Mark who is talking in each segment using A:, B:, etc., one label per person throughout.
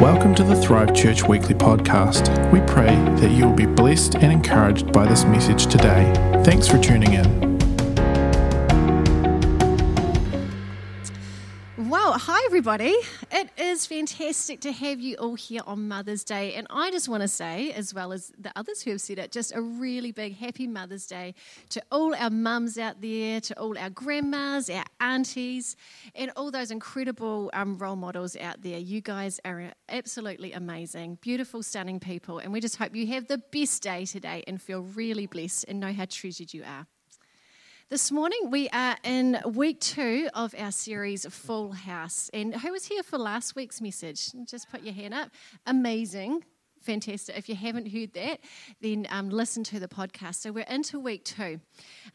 A: Welcome to the Thrive Church Weekly Podcast. We pray that you will be blessed and encouraged by this message today. Thanks for tuning in.
B: Everybody. It is fantastic to have you all here on Mother's Day. And I just want to say, as well as the others who have said it, just a really big happy Mother's Day to all our mums out there, to all our grandmas, our aunties, and all those incredible um, role models out there. You guys are absolutely amazing, beautiful, stunning people. And we just hope you have the best day today and feel really blessed and know how treasured you are. This morning we are in week two of our series Full House. And who was here for last week's message? Just put your hand up. Amazing. Fantastic. If you haven't heard that, then um, listen to the podcast. So we're into week two. And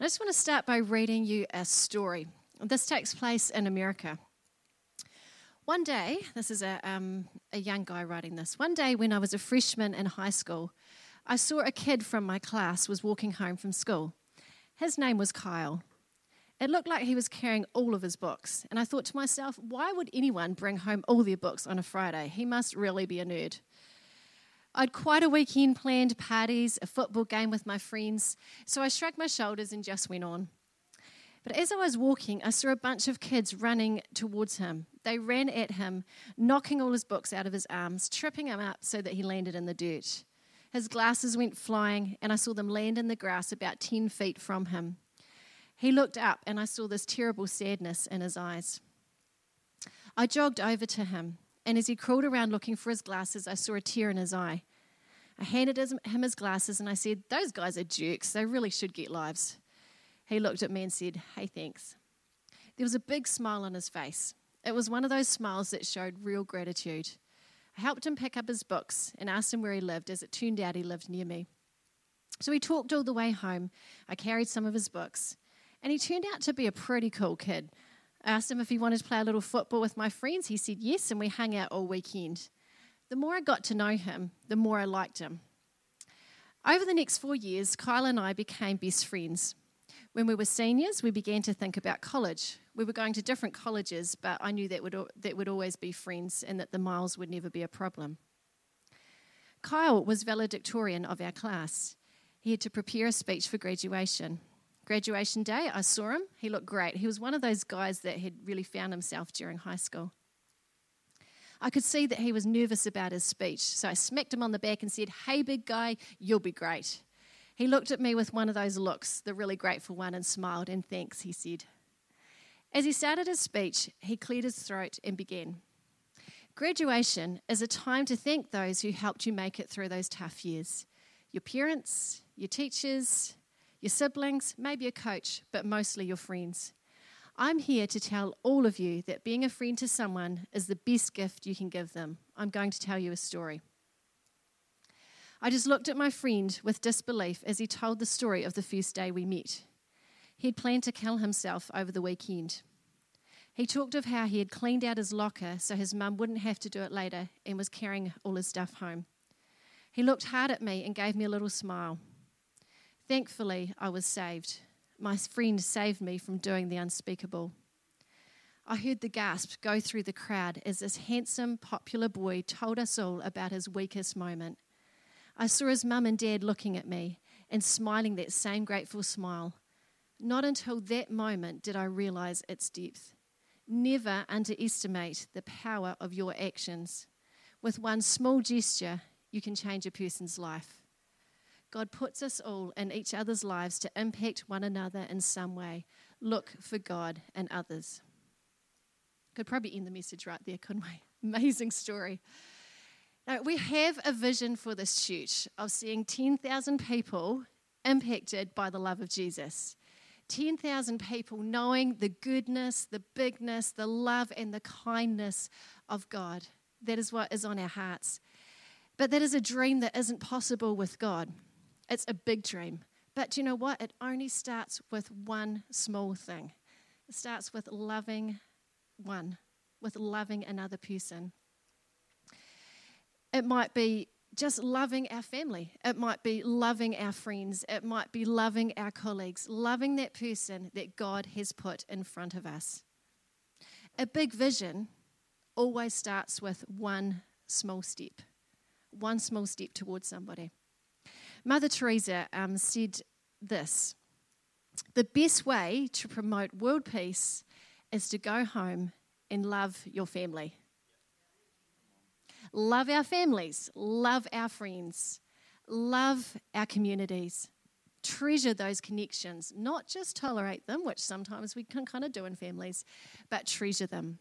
B: I just want to start by reading you a story. This takes place in America. One day, this is a, um, a young guy writing this. One day when I was a freshman in high school, I saw a kid from my class was walking home from school. His name was Kyle. It looked like he was carrying all of his books, and I thought to myself, why would anyone bring home all their books on a Friday? He must really be a nerd. I'd quite a weekend planned parties, a football game with my friends, so I shrugged my shoulders and just went on. But as I was walking, I saw a bunch of kids running towards him. They ran at him, knocking all his books out of his arms, tripping him up so that he landed in the dirt. His glasses went flying, and I saw them land in the grass about 10 feet from him. He looked up, and I saw this terrible sadness in his eyes. I jogged over to him, and as he crawled around looking for his glasses, I saw a tear in his eye. I handed him his glasses, and I said, Those guys are jerks. They really should get lives. He looked at me and said, Hey, thanks. There was a big smile on his face. It was one of those smiles that showed real gratitude. I helped him pick up his books and asked him where he lived, as it turned out he lived near me. So we talked all the way home. I carried some of his books, and he turned out to be a pretty cool kid. I asked him if he wanted to play a little football with my friends. He said yes, and we hung out all weekend. The more I got to know him, the more I liked him. Over the next four years, Kyle and I became best friends. When we were seniors, we began to think about college. We were going to different colleges, but I knew that would, that would always be friends and that the miles would never be a problem. Kyle was valedictorian of our class. He had to prepare a speech for graduation. Graduation day, I saw him. He looked great. He was one of those guys that had really found himself during high school. I could see that he was nervous about his speech, so I smacked him on the back and said, Hey, big guy, you'll be great. He looked at me with one of those looks, the really grateful one, and smiled, and thanks, he said. As he started his speech, he cleared his throat and began. Graduation is a time to thank those who helped you make it through those tough years your parents, your teachers, your siblings, maybe a coach, but mostly your friends. I'm here to tell all of you that being a friend to someone is the best gift you can give them. I'm going to tell you a story. I just looked at my friend with disbelief as he told the story of the first day we met. He'd planned to kill himself over the weekend. He talked of how he had cleaned out his locker so his mum wouldn't have to do it later and was carrying all his stuff home. He looked hard at me and gave me a little smile. Thankfully, I was saved. My friend saved me from doing the unspeakable. I heard the gasp go through the crowd as this handsome, popular boy told us all about his weakest moment I saw his mum and dad looking at me and smiling that same grateful smile. Not until that moment did I realize its depth. Never underestimate the power of your actions. With one small gesture, you can change a person's life. God puts us all in each other's lives to impact one another in some way. Look for God and others. Could probably end the message right there, couldn't we? Amazing story. Now, we have a vision for this church of seeing 10,000 people impacted by the love of Jesus. 10,000 people knowing the goodness, the bigness, the love, and the kindness of God. That is what is on our hearts. But that is a dream that isn't possible with God. It's a big dream. But you know what? It only starts with one small thing it starts with loving one, with loving another person. It might be just loving our family. It might be loving our friends. It might be loving our colleagues, loving that person that God has put in front of us. A big vision always starts with one small step. One small step towards somebody. Mother Teresa um, said this The best way to promote world peace is to go home and love your family. Love our families, love our friends, love our communities. Treasure those connections, not just tolerate them, which sometimes we can kind of do in families, but treasure them.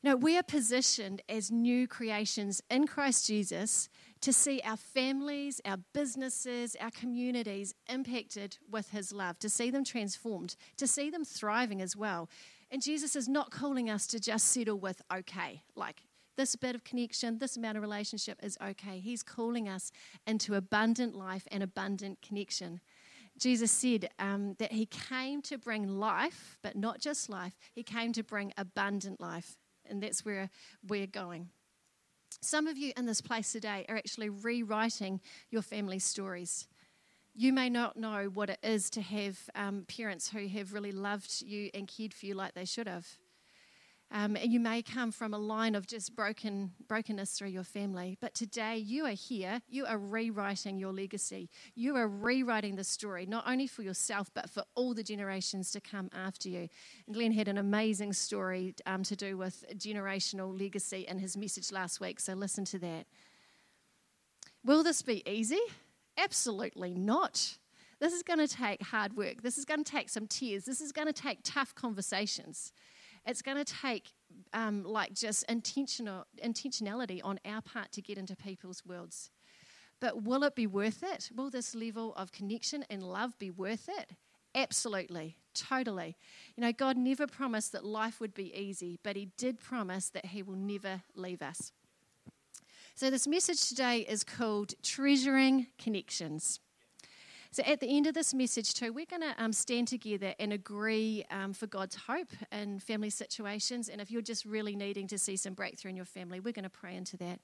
B: You know, we are positioned as new creations in Christ Jesus to see our families, our businesses, our communities impacted with His love, to see them transformed, to see them thriving as well. And Jesus is not calling us to just settle with okay, like this bit of connection, this amount of relationship is okay. He's calling us into abundant life and abundant connection. Jesus said um, that he came to bring life, but not just life, he came to bring abundant life. And that's where we're going. Some of you in this place today are actually rewriting your family stories. You may not know what it is to have um, parents who have really loved you and cared for you like they should have. Um, and you may come from a line of just broken brokenness through your family. But today you are here, you are rewriting your legacy. You are rewriting the story, not only for yourself, but for all the generations to come after you. And Glen had an amazing story um, to do with generational legacy in his message last week, so listen to that. Will this be easy? Absolutely not. This is going to take hard work. This is going to take some tears. This is going to take tough conversations. It's going to take um, like just intentional intentionality on our part to get into people's worlds. But will it be worth it? Will this level of connection and love be worth it? Absolutely, totally. You know, God never promised that life would be easy, but He did promise that He will never leave us. So, this message today is called Treasuring Connections. So at the end of this message, too, we're going to um, stand together and agree um, for God's hope in family situations. And if you're just really needing to see some breakthrough in your family, we're going to pray into that.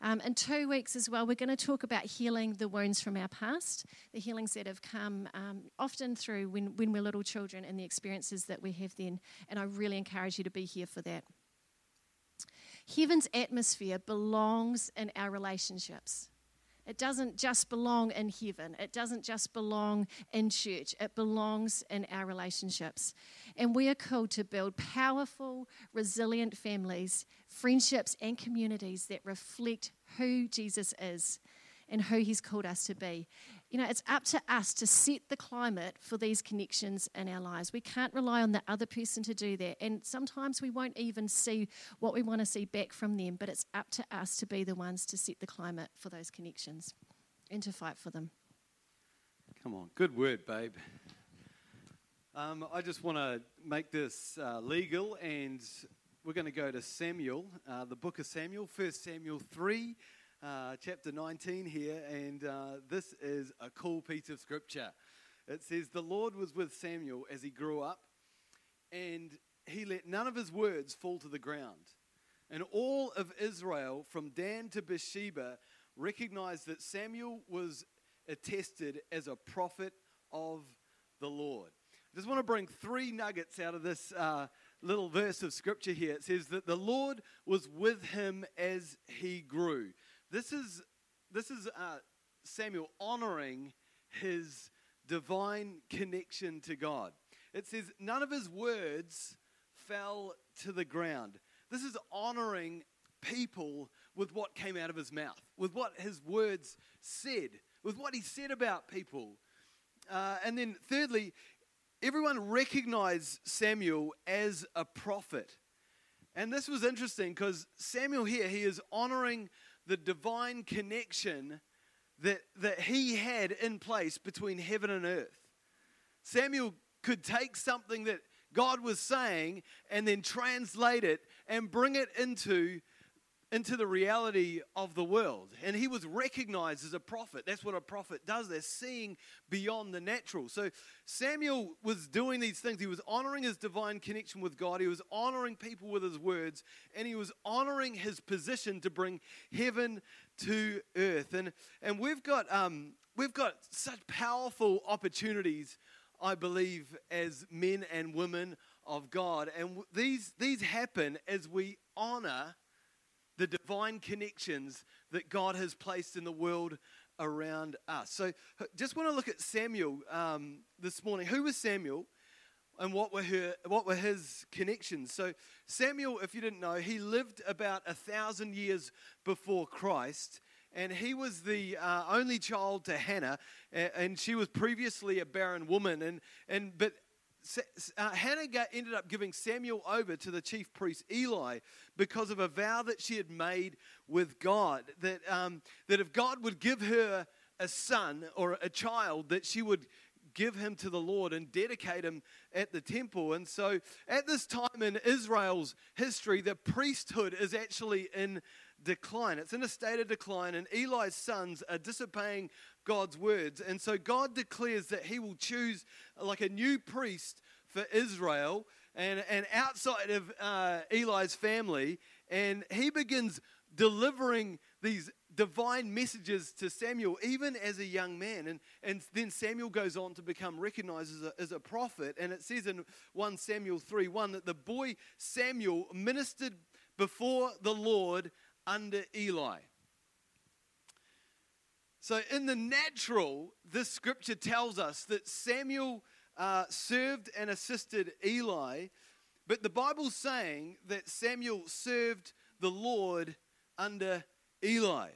B: Um, in two weeks as well, we're going to talk about healing the wounds from our past, the healings that have come um, often through when, when we're little children and the experiences that we have then. And I really encourage you to be here for that. Heaven's atmosphere belongs in our relationships. It doesn't just belong in heaven. It doesn't just belong in church. It belongs in our relationships. And we are called to build powerful, resilient families, friendships, and communities that reflect who Jesus is and who he's called us to be you know, it's up to us to set the climate for these connections in our lives. We can't rely on the other person to do that. And sometimes we won't even see what we want to see back from them, but it's up to us to be the ones to set the climate for those connections and to fight for them.
C: Come on, good word, babe. Um, I just want to make this uh, legal, and we're going to go to Samuel, uh, the book of Samuel, 1 Samuel 3 uh, chapter 19 here, and uh, this is a cool piece of scripture. It says, The Lord was with Samuel as he grew up, and he let none of his words fall to the ground. And all of Israel, from Dan to Beersheba, recognized that Samuel was attested as a prophet of the Lord. I just want to bring three nuggets out of this uh, little verse of scripture here. It says that the Lord was with him as he grew. This is, this is uh, Samuel honoring his divine connection to God. It says, none of his words fell to the ground. This is honoring people with what came out of his mouth, with what his words said, with what he said about people. Uh, and then, thirdly, everyone recognized Samuel as a prophet. And this was interesting because Samuel here, he is honoring the divine connection that, that he had in place between heaven and earth. Samuel could take something that God was saying and then translate it and bring it into into the reality of the world. And he was recognized as a prophet. That's what a prophet does. They're seeing beyond the natural. So Samuel was doing these things. He was honoring his divine connection with God. He was honoring people with his words. And he was honoring his position to bring heaven to earth. And, and we've, got, um, we've got such powerful opportunities, I believe, as men and women of God. And these, these happen as we honor the divine connections that God has placed in the world around us. So, just want to look at Samuel um, this morning. Who was Samuel? and what were her what were his connections so samuel if you didn't know he lived about a thousand years before christ and he was the uh, only child to hannah and she was previously a barren woman and and but uh, Hannah ended up giving Samuel over to the chief priest Eli because of a vow that she had made with God that, um, that if God would give her a son or a child, that she would give him to the Lord and dedicate him at the temple. And so at this time in Israel's history, the priesthood is actually in decline. It's in a state of decline, and Eli's sons are disobeying God's words. And so God declares that he will choose like a new priest for Israel and, and outside of uh, Eli's family. And he begins delivering these divine messages to Samuel, even as a young man. And, and then Samuel goes on to become recognized as a, as a prophet. And it says in 1 Samuel 3 1 that the boy Samuel ministered before the Lord under Eli. So, in the natural, this scripture tells us that Samuel uh, served and assisted Eli, but the Bible's saying that Samuel served the Lord under Eli.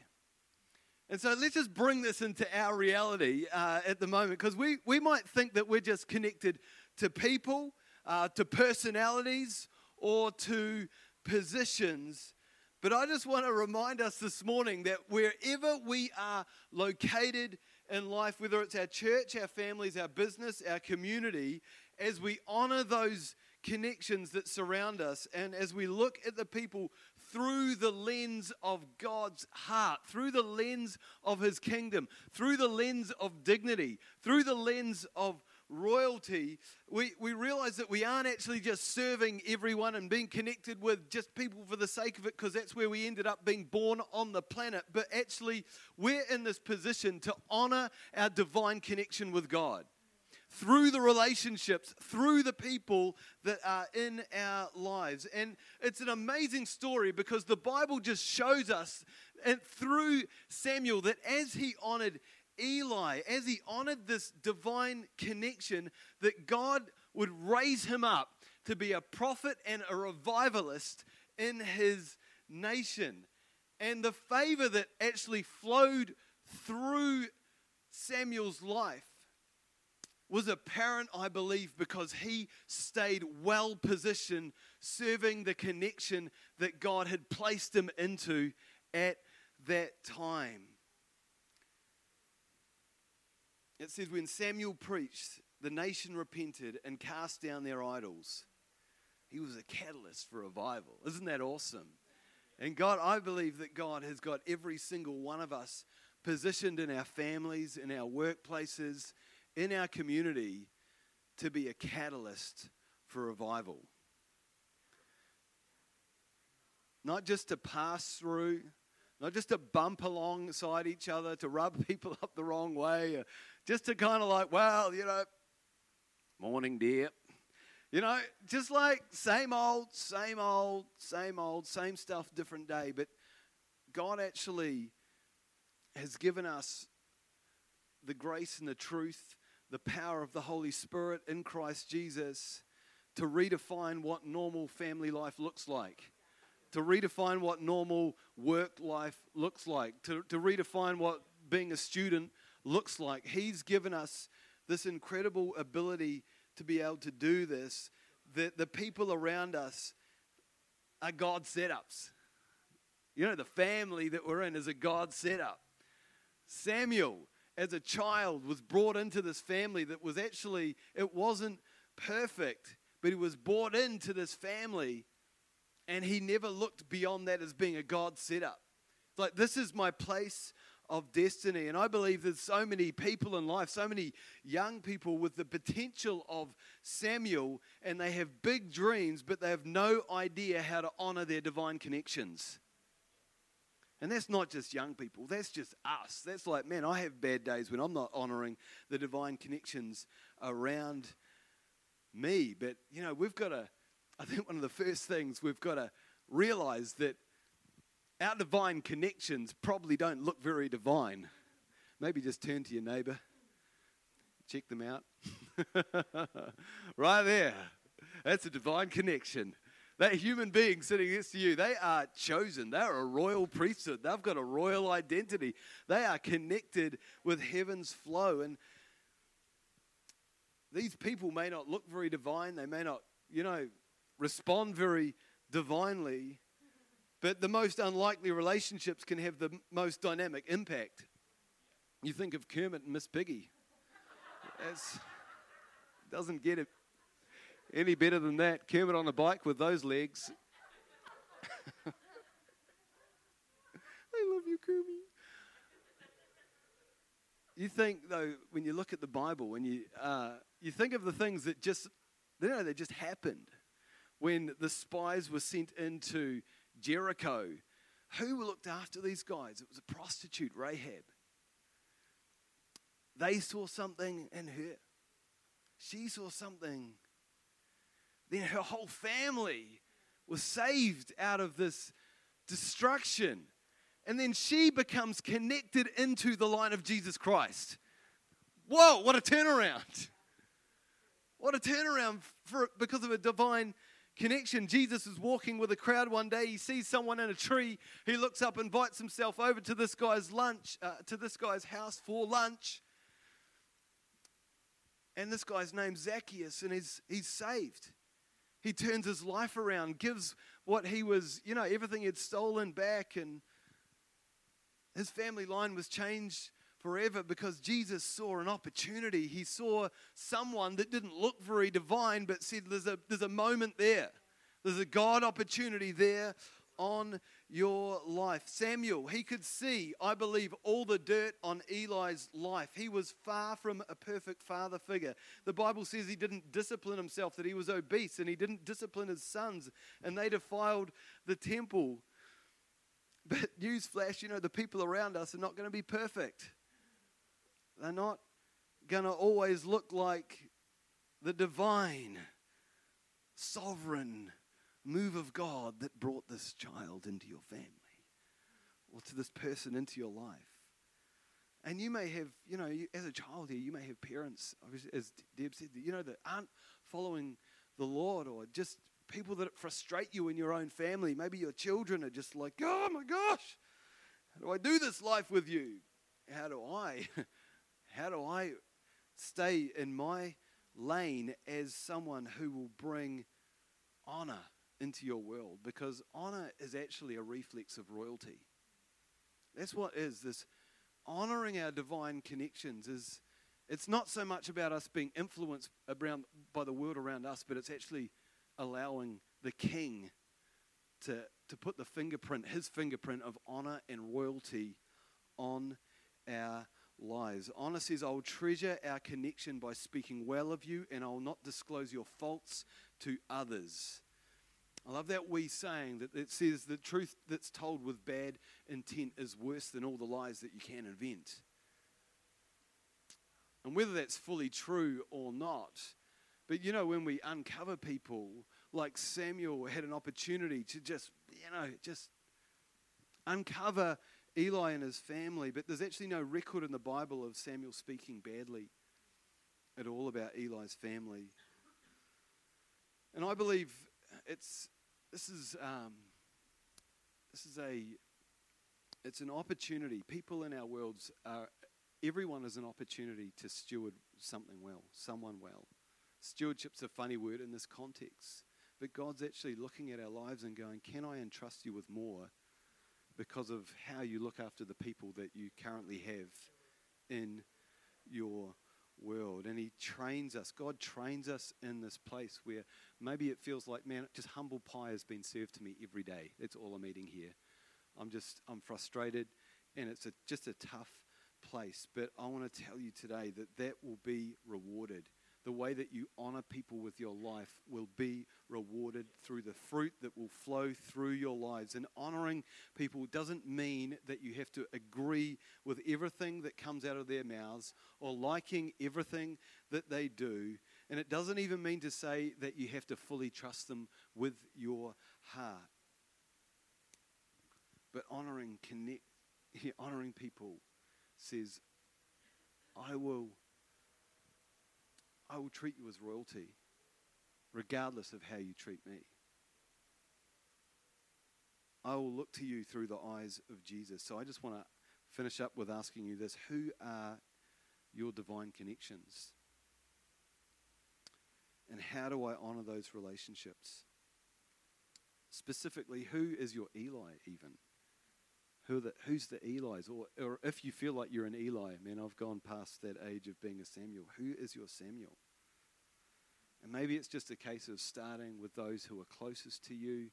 C: And so let's just bring this into our reality uh, at the moment because we, we might think that we're just connected to people, uh, to personalities, or to positions. But I just want to remind us this morning that wherever we are located in life, whether it's our church, our families, our business, our community, as we honor those connections that surround us and as we look at the people through the lens of God's heart, through the lens of His kingdom, through the lens of dignity, through the lens of royalty, we, we realize that we aren't actually just serving everyone and being connected with just people for the sake of it, because that's where we ended up being born on the planet, but actually we're in this position to honor our divine connection with God through the relationships, through the people that are in our lives. And it's an amazing story because the Bible just shows us and through Samuel that as he honored Eli, as he honored this divine connection, that God would raise him up to be a prophet and a revivalist in his nation. And the favor that actually flowed through Samuel's life was apparent, I believe, because he stayed well positioned, serving the connection that God had placed him into at that time. It says, when Samuel preached, the nation repented and cast down their idols. He was a catalyst for revival. Isn't that awesome? And God, I believe that God has got every single one of us positioned in our families, in our workplaces, in our community to be a catalyst for revival. Not just to pass through, not just to bump alongside each other, to rub people up the wrong way, just to kind of like, well, you know, morning, dear. You know, just like same old, same old, same old, same stuff, different day. But God actually has given us the grace and the truth, the power of the Holy Spirit in Christ Jesus to redefine what normal family life looks like, to redefine what normal work life looks like, to, to redefine what being a student looks like. He's given us this incredible ability to be able to do this. That the people around us are God setups. You know, the family that we're in is a God setup. Samuel, as a child, was brought into this family that was actually, it wasn't perfect, but he was brought into this family and he never looked beyond that as being a God setup. Like, this is my place of destiny. And I believe there's so many people in life, so many young people with the potential of Samuel, and they have big dreams, but they have no idea how to honor their divine connections. And that's not just young people, that's just us. That's like, man, I have bad days when I'm not honoring the divine connections around me. But, you know, we've got to, I think one of the first things we've got to realize that our divine connections probably don't look very divine. Maybe just turn to your neighbor, check them out. right there. That's a divine connection. That human being sitting next to you, they are chosen. They are a royal priesthood. They've got a royal identity. They are connected with heaven's flow. And these people may not look very divine. They may not, you know, respond very divinely. But the most unlikely relationships can have the most dynamic impact. You think of Kermit and Miss Piggy. Doesn't get it any better than that. Kermit on a bike with those legs. I love you, Kermit. You think, though, when you look at the Bible, when you, uh, you think of the things that just, you know, they just happened. When the spies were sent into Jericho, who looked after these guys? It was a prostitute, Rahab. They saw something in her. She saw something then her whole family was saved out of this destruction. And then she becomes connected into the line of Jesus Christ. Whoa, what a turnaround! What a turnaround for, because of a divine connection. Jesus is walking with a crowd one day. He sees someone in a tree. He looks up, invites himself over to this guy's lunch, uh, to this guy's house for lunch. And this guy's named Zacchaeus, and he's, he's saved. He turns his life around, gives what he was, you know, everything he'd stolen back, and his family line was changed forever because Jesus saw an opportunity. He saw someone that didn't look very divine, but said, There's a, there's a moment there. There's a God opportunity there on your life. Samuel, he could see, I believe, all the dirt on Eli's life. He was far from a perfect father figure. The Bible says he didn't discipline himself, that he was obese, and he didn't discipline his sons, and they defiled the temple. But newsflash, you know, the people around us are not going to be perfect. They're not going to always look like the divine, sovereign, move of God that brought this child into your family or to this person into your life. And you may have, you know, as a child here, you may have parents, as Deb said, you know, that aren't following the Lord or just people that frustrate you in your own family. Maybe your children are just like, oh my gosh, how do I do this life with you? How do I, how do I stay in my lane as someone who will bring honor into your world because honor is actually a reflex of royalty. That's what is this honoring our divine connections is it's not so much about us being influenced around by the world around us, but it's actually allowing the king to, to put the fingerprint, his fingerprint of honor and royalty on our lives. Honor says, I'll treasure our connection by speaking well of you, and I'll not disclose your faults to others. I love that we saying that it says the truth that's told with bad intent is worse than all the lies that you can invent. And whether that's fully true or not, but you know, when we uncover people, like Samuel had an opportunity to just, you know, just uncover Eli and his family, but there's actually no record in the Bible of Samuel speaking badly at all about Eli's family. And I believe it's this is um, this is a it's an opportunity. People in our worlds are everyone is an opportunity to steward something well, someone well. Stewardship's a funny word in this context, but God's actually looking at our lives and going, "Can I entrust you with more?" Because of how you look after the people that you currently have in your world. And He trains us. God trains us in this place where maybe it feels like, man, just humble pie has been served to me every day. That's all I'm eating here. I'm just, I'm frustrated, and it's a, just a tough place. But I want to tell you today that that will be rewarded the way that you honor people with your life will be rewarded through the fruit that will flow through your lives. And honoring people doesn't mean that you have to agree with everything that comes out of their mouths or liking everything that they do. And it doesn't even mean to say that you have to fully trust them with your heart. But honoring, connect, honoring people says, I will, I will treat you as royalty, regardless of how you treat me. I will look to you through the eyes of Jesus. So I just want to finish up with asking you this Who are your divine connections? And how do I honor those relationships? Specifically, who is your Eli, even? Who the, who's the Eli's? Or, or if you feel like you're an Eli, man, I've gone past that age of being a Samuel. Who is your Samuel? And maybe it's just a case of starting with those who are closest to you,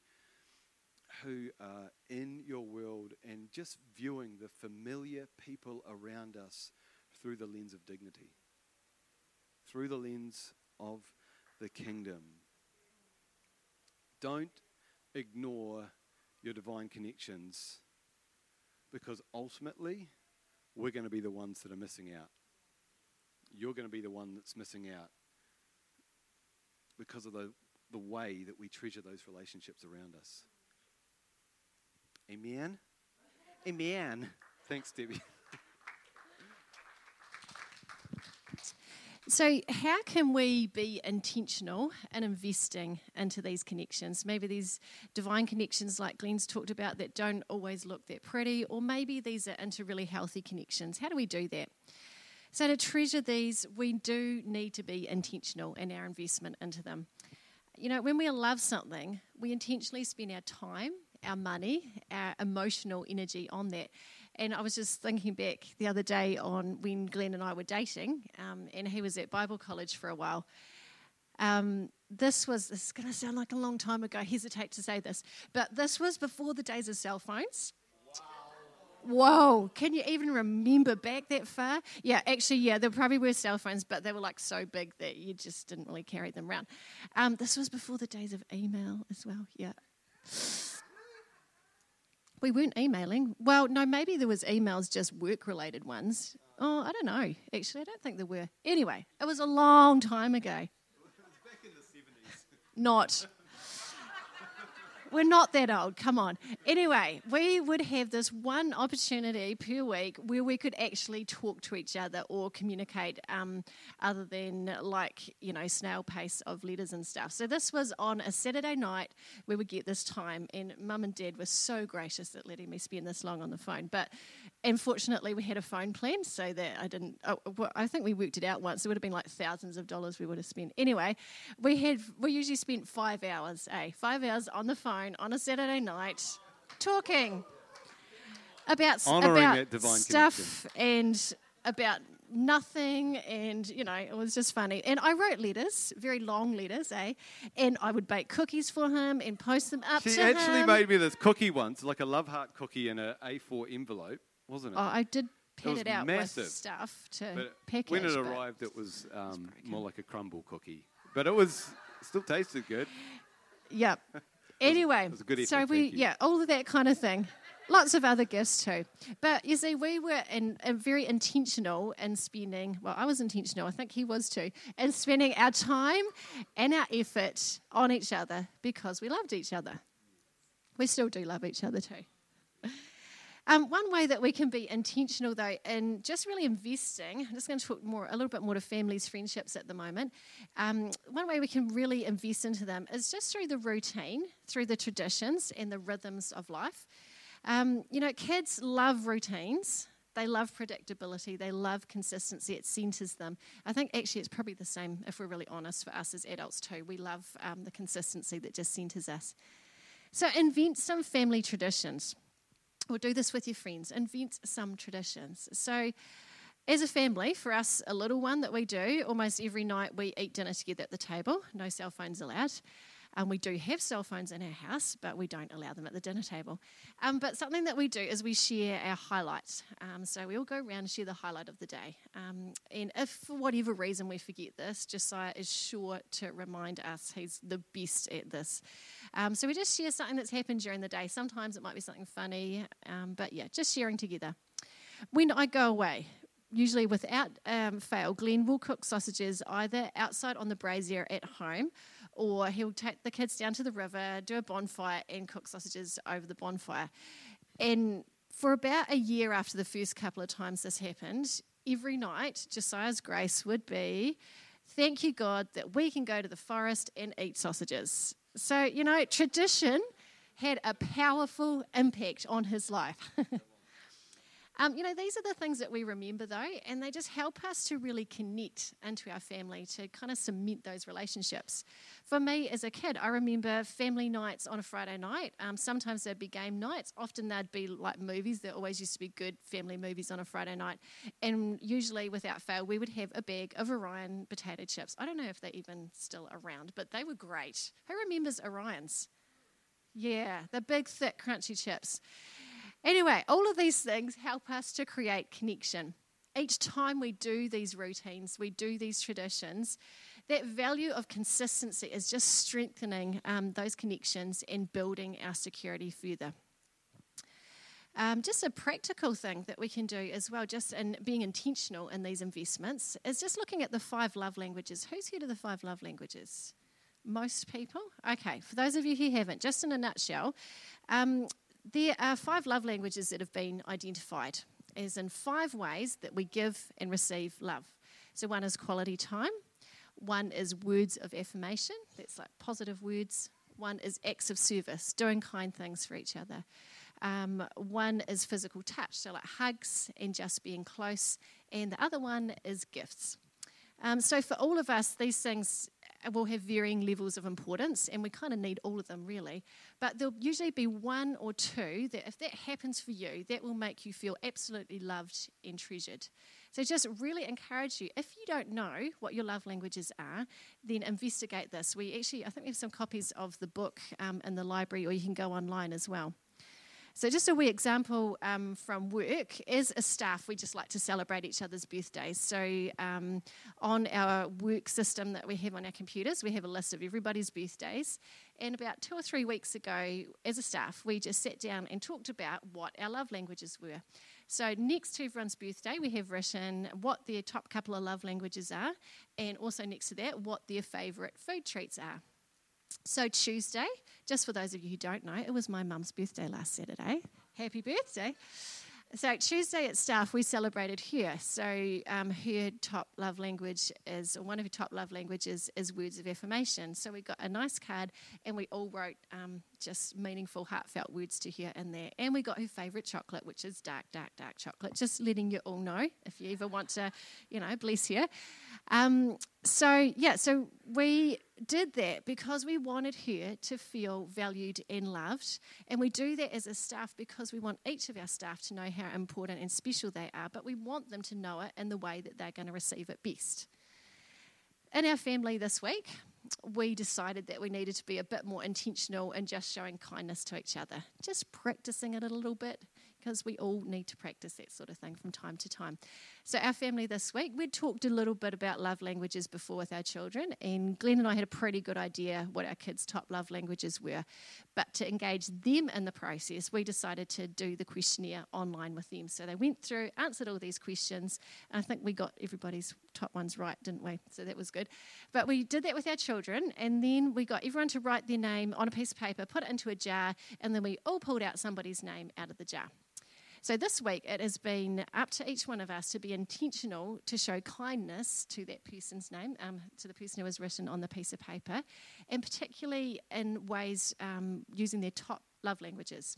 C: who are in your world, and just viewing the familiar people around us through the lens of dignity, through the lens of the kingdom. Don't ignore your divine connections because ultimately we're going to be the ones that are missing out. You're going to be the one that's missing out because of the, the way that we treasure those relationships around us. Amen? Amen. Thanks, Debbie.
B: So, how can we be intentional in investing into these connections? Maybe these divine connections, like Glen's talked about, that don't always look that pretty, or maybe these are into really healthy connections. How do we do that? So, to treasure these, we do need to be intentional in our investment into them. You know, when we love something, we intentionally spend our time, our money, our emotional energy on that. And I was just thinking back the other day on when Glen and I were dating, um, and he was at Bible college for a while. Um, this was, this is going to sound like a long time ago, I hesitate to say this, but this was before the days of cell phones. Whoa, can you even remember back that far? Yeah, actually, yeah, there probably were cell phones, but they were like so big that you just didn't really carry them around. Um, this was before the days of email as well, yeah. We weren't emailing. Well, no, maybe there was emails, just work-related ones. Oh, I don't know. Actually, I don't think there were. Anyway, it was a long time ago. Not. We're not that old, come on. Anyway, we would have this one opportunity per week where we could actually talk to each other or communicate um, other than like, you know, snail pace of letters and stuff. So this was on a Saturday night we would get this time, and mum and dad were so gracious at letting me spend this long on the phone. But unfortunately, we had a phone plan, so that I didn't, oh, I think we worked it out once. It would have been like thousands of dollars we would have spent. Anyway, we had, we usually spent five hours, eh? Five hours on the phone phone on a Saturday night talking about, about stuff and about nothing and you know it was just funny. And i wrote letters very long letters eh? And i would bake cookies for him and post them up
C: she actually
B: him.
C: made me this cookie once like a love heart cookie in a a4 envelope wasn't it?
B: Oh i did pad
C: it,
B: it out
C: massive,
B: with stuff to
C: but
B: package
C: when it arrived it was um, more like a crumble cookie. But it was still tasted good.
B: Yep Anyway, so we yeah, all of that kind of thing. Lots of other gifts too. But you see, we were in, in very intentional in spending, well, I was intentional, I think he was too, in spending our time and our effort on each other because we loved each other. We still do love each other too. Um, one way that we can be intentional, though, in just really investing, I'm just going to talk more, a little bit more to families' friendships at the moment. Um, one way we can really invest into them is just through the routine, through the traditions and the rhythms of life. Um, you know, kids love routines. They love predictability. They love consistency. It centers them. I think actually it's probably the same if we're really honest for us as adults too. We love um, the consistency that just centers us. So invent some family traditions or do this with your friends. Invent some traditions. So, as a family, for us, a little one that we do, almost every night we eat dinner together at the table. No cell phones allowed. Um, we do have cell phones in our house, but we don't allow them at the dinner table. Um, but something that we do is we share our highlights. Um, so we all go around and share the highlight of the day. Um, and if for whatever reason we forget this, Josiah is sure to remind us he's the best at this. Um, so we just share something that's happened during the day. Sometimes it might be something funny, um, but yeah, just sharing together. When I go away, usually without um, fail, Glen will cook sausages either outside on the brazier at home or he'll take the kids down to the river, do a bonfire, and cook sausages over the bonfire. And for about a year after the first couple of times this happened, every night Josiah's grace would be, Thank you, God, that we can go to the forest and eat sausages. So, you know, tradition had a powerful impact on his life. Um, you know, these are the things that we remember though, and they just help us to really connect into our family, to kind of cement those relationships. For me as a kid, I remember family nights on a Friday night. Um, sometimes they'd be game nights, often they'd be like movies. There always used to be good family movies on a Friday night. And usually, without fail, we would have a bag of Orion potato chips. I don't know if they're even still around, but they were great. Who remembers Orions? Yeah, the big, thick, crunchy chips. Anyway, all of these things help us to create connection. Each time we do these routines, we do these traditions, that value of consistency is just strengthening um, those connections and building our security further. Um, just a practical thing that we can do as well, just in being intentional in these investments, is just looking at the five love languages. Who's heard of the five love languages? Most people? Okay, for those of you who haven't, just in a nutshell, um, there are five love languages that have been identified, as in five ways that we give and receive love. So, one is quality time, one is words of affirmation, that's like positive words, one is acts of service, doing kind things for each other. Um, one is physical touch, so like hugs and just being close, and the other one is gifts. Um, so, for all of us, these things will have varying levels of importance, and we kind of need all of them really. But there'll usually be one or two that, if that happens for you, that will make you feel absolutely loved and treasured. So just really encourage you. If you don't know what your love languages are, then investigate this. We actually, I think we have some copies of the book um, in the library, or you can go online as well. So, just a wee example um, from work. As a staff, we just like to celebrate each other's birthdays. So, um, on our work system that we have on our computers, we have a list of everybody's birthdays. And about two or three weeks ago, as a staff, we just sat down and talked about what our love languages were. So, next to everyone's birthday, we have written what their top couple of love languages are, and also next to that, what their favourite food treats are. So, Tuesday, just for those of you who don't know, it was my mum's birthday last Saturday. Happy birthday. So, Tuesday at staff, we celebrated here. So, um, her top love language is, or one of her top love languages is words of affirmation. So, we got a nice card and we all wrote um, just meaningful, heartfelt words to her in there. And we got her favourite chocolate, which is dark, dark, dark chocolate. Just letting you all know if you ever want to, you know, bless her. Um, so, yeah, so we did that because we wanted her to feel valued and loved. And we do that as a staff because we want each of our staff to know how important and special they are, but we want them to know it in the way that they're going to receive it best. In our family this week, we decided that we needed to be a bit more intentional in just showing kindness to each other, just practicing it a little bit, because we all need to practice that sort of thing from time to time. So, our family this week, we'd talked a little bit about love languages before with our children, and Glen and I had a pretty good idea what our kids' top love languages were. But to engage them in the process, we decided to do the questionnaire online with them. So, they went through, answered all these questions, and I think we got everybody's top ones right, didn't we? So, that was good. But we did that with our children, and then we got everyone to write their name on a piece of paper, put it into a jar, and then we all pulled out somebody's name out of the jar. So this week it has been up to each one of us to be intentional to show kindness to that person's name, um, to the person who was written on the piece of paper, and particularly in ways um, using their top love languages.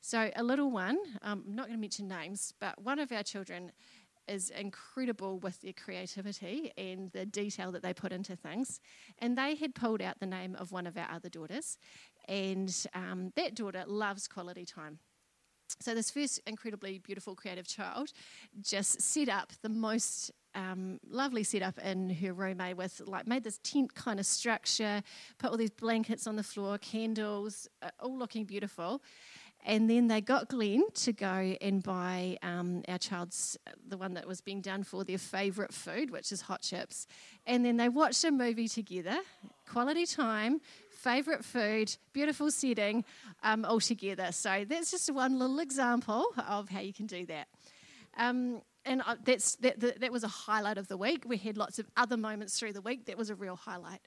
B: So a little one, um, I'm not going to mention names, but one of our children is incredible with their creativity and the detail that they put into things. And they had pulled out the name of one of our other daughters, and um, that daughter loves quality time. So, this first incredibly beautiful creative child just set up the most um, lovely setup in her room eh, with like made this tent kind of structure, put all these blankets on the floor, candles, uh, all looking beautiful. And then they got Glen to go and buy um, our child's, the one that was being done for their favourite food, which is hot chips. And then they watched a movie together, quality time, favourite food, beautiful setting, um, all together. So that's just one little example of how you can do that. Um, and that's, that, that, that, was a highlight of the week. We had lots of other moments through the week. That was a real highlight.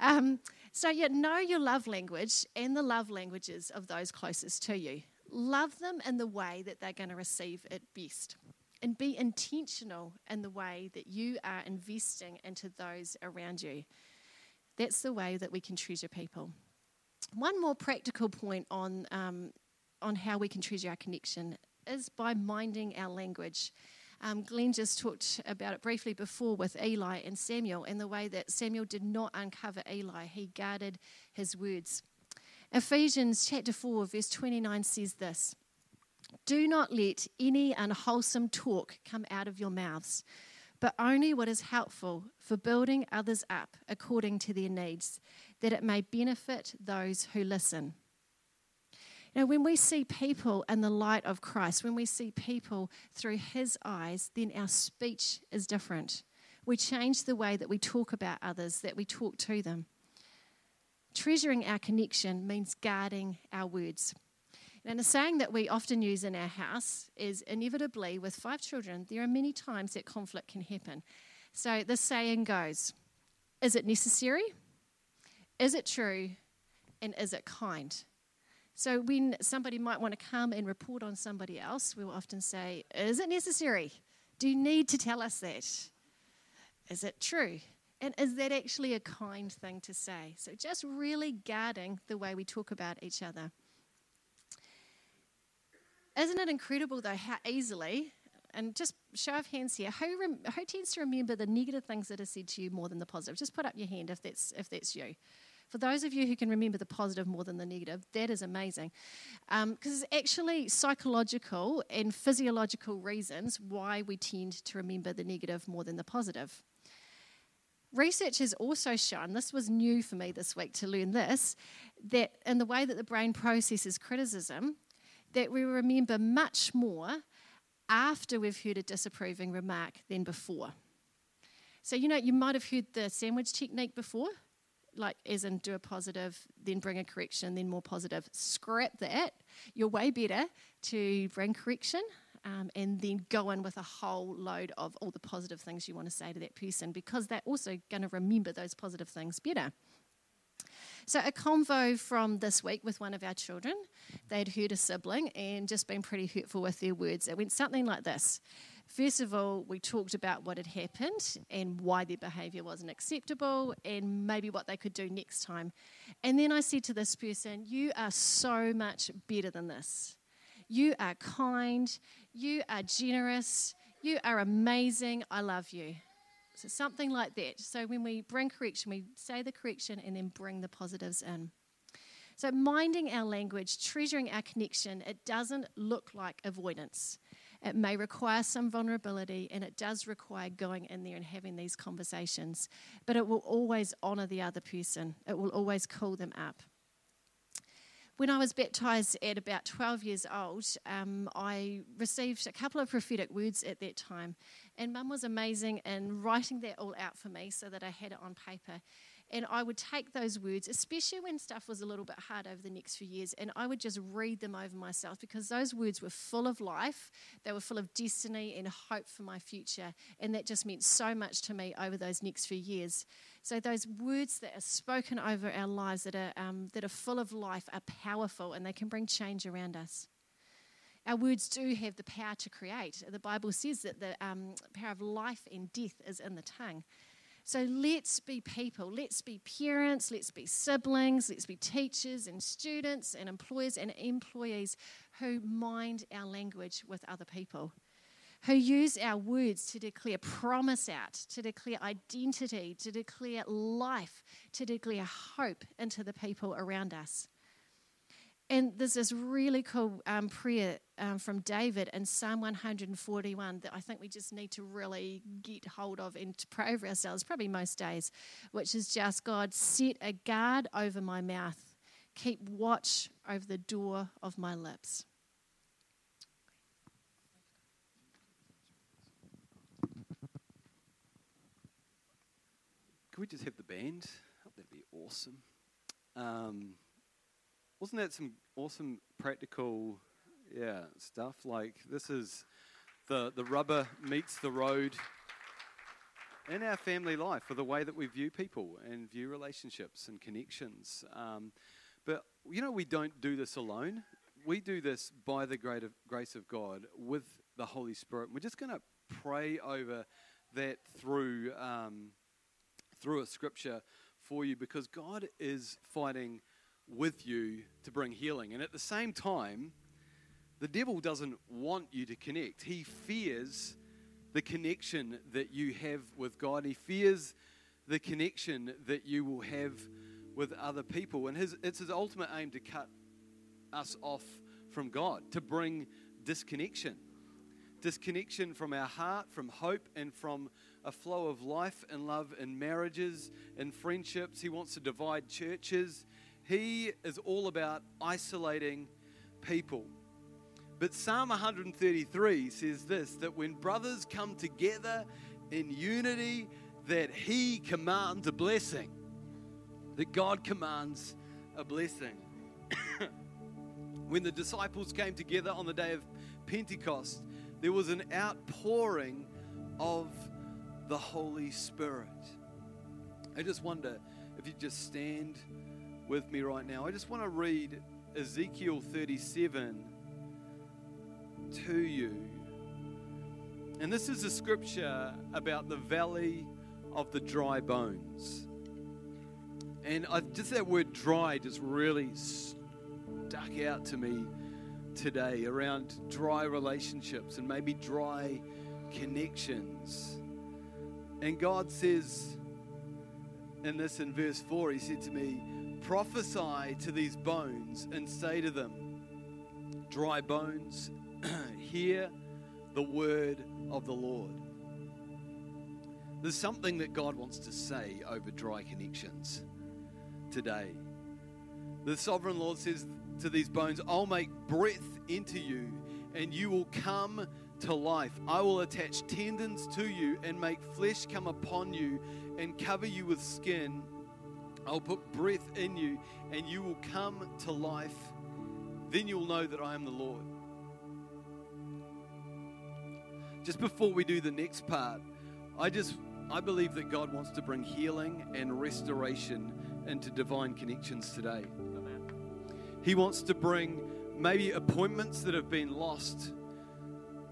B: Um, so, yeah, know your love language and the love languages of those closest to you. Love them in the way that they're going to receive it best. And be intentional in the way that you are investing into those around you. That's the way that we can treasure people. One more practical point on, um, on how we can treasure our connection is by minding our language. Um, Glen just talked about it briefly before with Eli and Samuel and the way that Samuel did not uncover Eli, he guarded his words. Ephesians chapter 4, verse 29 says this Do not let any unwholesome talk come out of your mouths, but only what is helpful for building others up according to their needs, that it may benefit those who listen. Now, when we see people in the light of Christ, when we see people through His eyes, then our speech is different. We change the way that we talk about others, that we talk to them. Treasuring our connection means guarding our words. And a saying that we often use in our house is inevitably, with five children, there are many times that conflict can happen. So the saying goes Is it necessary? Is it true? And is it kind? So when somebody might want to come and report on somebody else, we will often say, Is it necessary? Do you need to tell us that? Is it true? And is that actually a kind thing to say? So just really guarding the way we talk about each other. Isn't it incredible, though, how easily, and just show of hands here, who, rem, who tends to remember the negative things that are said to you more than the positive? Just put up your hand if that's, if that's you. For those of you who can remember the positive more than the negative, that is amazing. Because um, it's actually psychological and physiological reasons why we tend to remember the negative more than the positive. Research has also shown, this was new for me this week to learn this, that in the way that the brain processes criticism, that we remember much more after we've heard a disapproving remark than before. So, you know, you might have heard the sandwich technique before like as in do a positive, then bring a correction, then more positive. Scrap that. You're way better to bring correction um, and then go in with a whole load of all the positive things you want to say to that person because they're also going to remember those positive things better. So, a convo from this week with one of our children. They'd hurt a sibling and just been pretty hurtful with their words. It went something like this First of all, we talked about what had happened and why their behaviour wasn't acceptable and maybe what they could do next time. And then I said to this person, You are so much better than this. You are kind, you are generous, you are amazing. I love you. So, something like that. So, when we bring correction, we say the correction and then bring the positives in. So, minding our language, treasuring our connection, it doesn't look like avoidance. It may require some vulnerability and it does require going in there and having these conversations, but it will always honour the other person, it will always call them up. When I was baptised at about 12 years old, um, I received a couple of prophetic words at that time. And Mum was amazing in writing that all out for me so that I had it on paper. And I would take those words, especially when stuff was a little bit hard over the next few years, and I would just read them over myself because those words were full of life. They were full of destiny and hope for my future. And that just meant so much to me over those next few years. So, those words that are spoken over our lives that are, um, that are full of life are powerful and they can bring change around us. Our words do have the power to create. The Bible says that the um, power of life and death is in the tongue. So let's be people. Let's be parents. Let's be siblings. Let's be teachers and students and employers and employees who mind our language with other people, who use our words to declare promise out, to declare identity, to declare life, to declare hope into the people around us. And there's this really cool um, prayer um, from David in Psalm 141 that I think we just need to really get hold of and to pray over ourselves, probably most days, which is just God, set a guard over my mouth, keep watch over the door of my lips.
C: Can we just have the band? That'd be awesome. Um, wasn't that some awesome practical, yeah, stuff? Like this is the the rubber meets the road in our family life for the way that we view people and view relationships and connections. Um, but you know, we don't do this alone. we do this by the great of, grace of God with the Holy Spirit. We're just going to pray over that through um, through a scripture for you because God is fighting with you to bring healing, and at the same time, the devil doesn't want you to connect. He fears the connection that you have with God. He fears the connection that you will have with other people, and his it's his ultimate aim to cut us off from God, to bring disconnection. Disconnection from our heart, from hope, and from a flow of life and love in marriages and friendships. He wants to divide churches. He is all about isolating people. But Psalm 133 says this that when brothers come together in unity, that he commands a blessing. That God commands a blessing. when the disciples came together on the day of Pentecost, there was an outpouring of the Holy Spirit. I just wonder if you just stand with me right now. I just want to read Ezekiel 37 to you. And this is a scripture about the valley of the dry bones. And I, just that word dry just really stuck out to me today around dry relationships and maybe dry connections. And God says in this in verse 4, He said to me, Prophesy to these bones and say to them, Dry bones, hear the word of the Lord. There's something that God wants to say over dry connections today. The sovereign Lord says to these bones, I'll make breath into you, and you will come to life. I will attach tendons to you and make flesh come upon you and cover you with skin. I'll put breath in you, and you will come to life. Then you'll know that I am the Lord. Just before we do the next part, I just I believe that God wants to bring healing and restoration into divine connections today. He wants to bring maybe appointments that have been lost,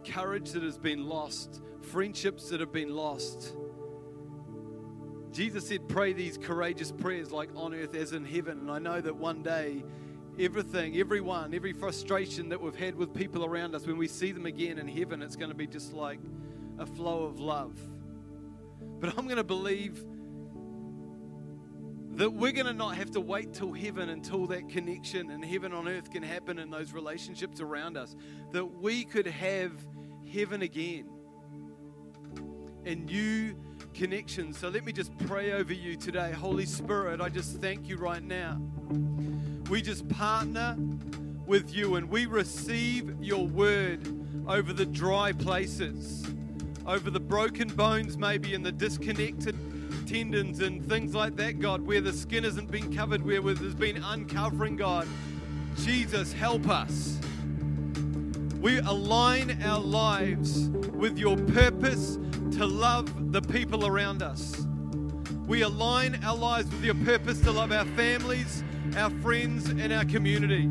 C: courage that has been lost, friendships that have been lost. Jesus said, Pray these courageous prayers like on earth as in heaven. And I know that one day, everything, everyone, every frustration that we've had with people around us, when we see them again in heaven, it's going to be just like a flow of love. But I'm going to believe that we're going to not have to wait till heaven until that connection and heaven on earth can happen in those relationships around us. That we could have heaven again and new connections. So let me just pray over you today. Holy Spirit, I just thank you right now. We just partner with you and we receive your word over the dry places, over the broken bones, maybe, and the disconnected tendons and things like that, God, where the skin hasn't been covered, where there's been uncovering, God. Jesus, help us. We align our lives with your purpose to love the people around us. We align our lives with your purpose to love our families, our friends, and our community.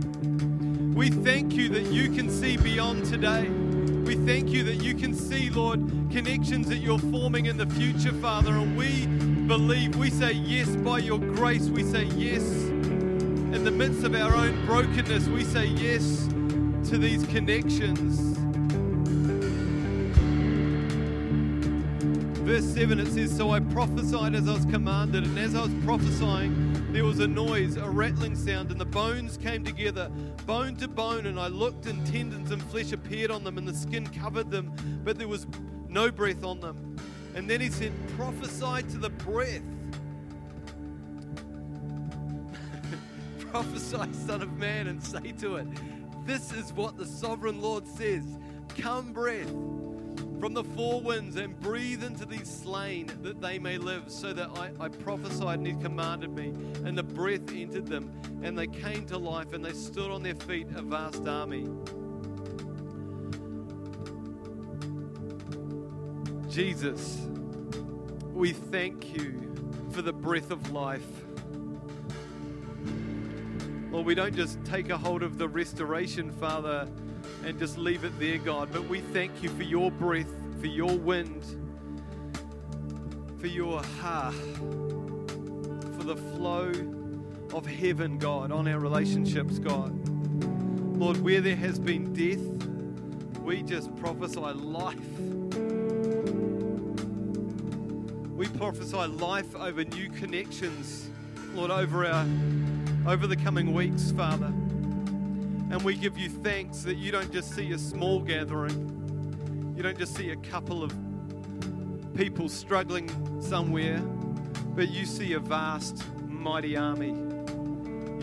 C: We thank you that you can see beyond today. We thank you that you can see, Lord, connections that you're forming in the future, Father. And we believe, we say yes by your grace. We say yes in the midst of our own brokenness. We say yes to these connections. Verse 7 it says, So I prophesied as I was commanded, and as I was prophesying, there was a noise, a rattling sound, and the bones came together, bone to bone. And I looked, and tendons and flesh appeared on them, and the skin covered them, but there was no breath on them. And then he said, Prophesy to the breath. Prophesy, Son of Man, and say to it, This is what the sovereign Lord says Come, breath from the four winds and breathe into these slain that they may live. So that I, I prophesied and he commanded me, and the breath entered them, and they came to life, and they stood on their feet, a vast army. Jesus, we thank you for the breath of life. Lord, we don't just take a hold of the restoration, Father, and just leave it there, God, but we thank you for your breath, for your wind, for your ha, for the flow of heaven, God, on our relationships, God. Lord, where there has been death, we just prophesy life. We prophesy life over new connections, Lord, over our over the coming weeks, Father. And we give you thanks that you don't just see a small gathering. You don't just see a couple of people struggling somewhere, but you see a vast, mighty army.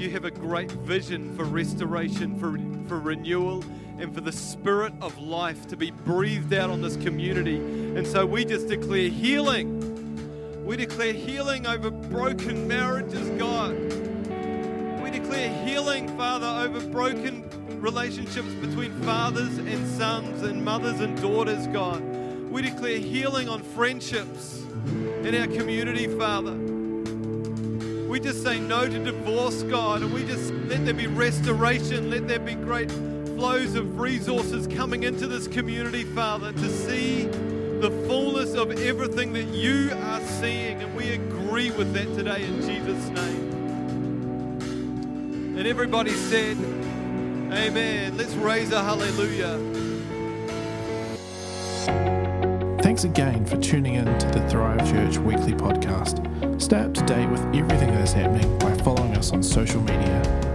C: You have a great vision for restoration, for, for renewal, and for the spirit of life to be breathed out on this community. And so we just declare healing. We declare healing over broken marriages, God. We declare healing, Father, over broken relationships between fathers and sons and mothers and daughters, God. We declare healing on friendships in our community, Father. We just say no to divorce, God, and we just let there be restoration, let there be great flows of resources coming into this community, Father, to see the fullness of everything that you are seeing. And we agree with that today in Jesus' name. And everybody said, Amen. Let's raise a hallelujah.
A: Thanks again for tuning in to the Thrive Church weekly podcast. Stay up to date with everything that is happening by following us on social media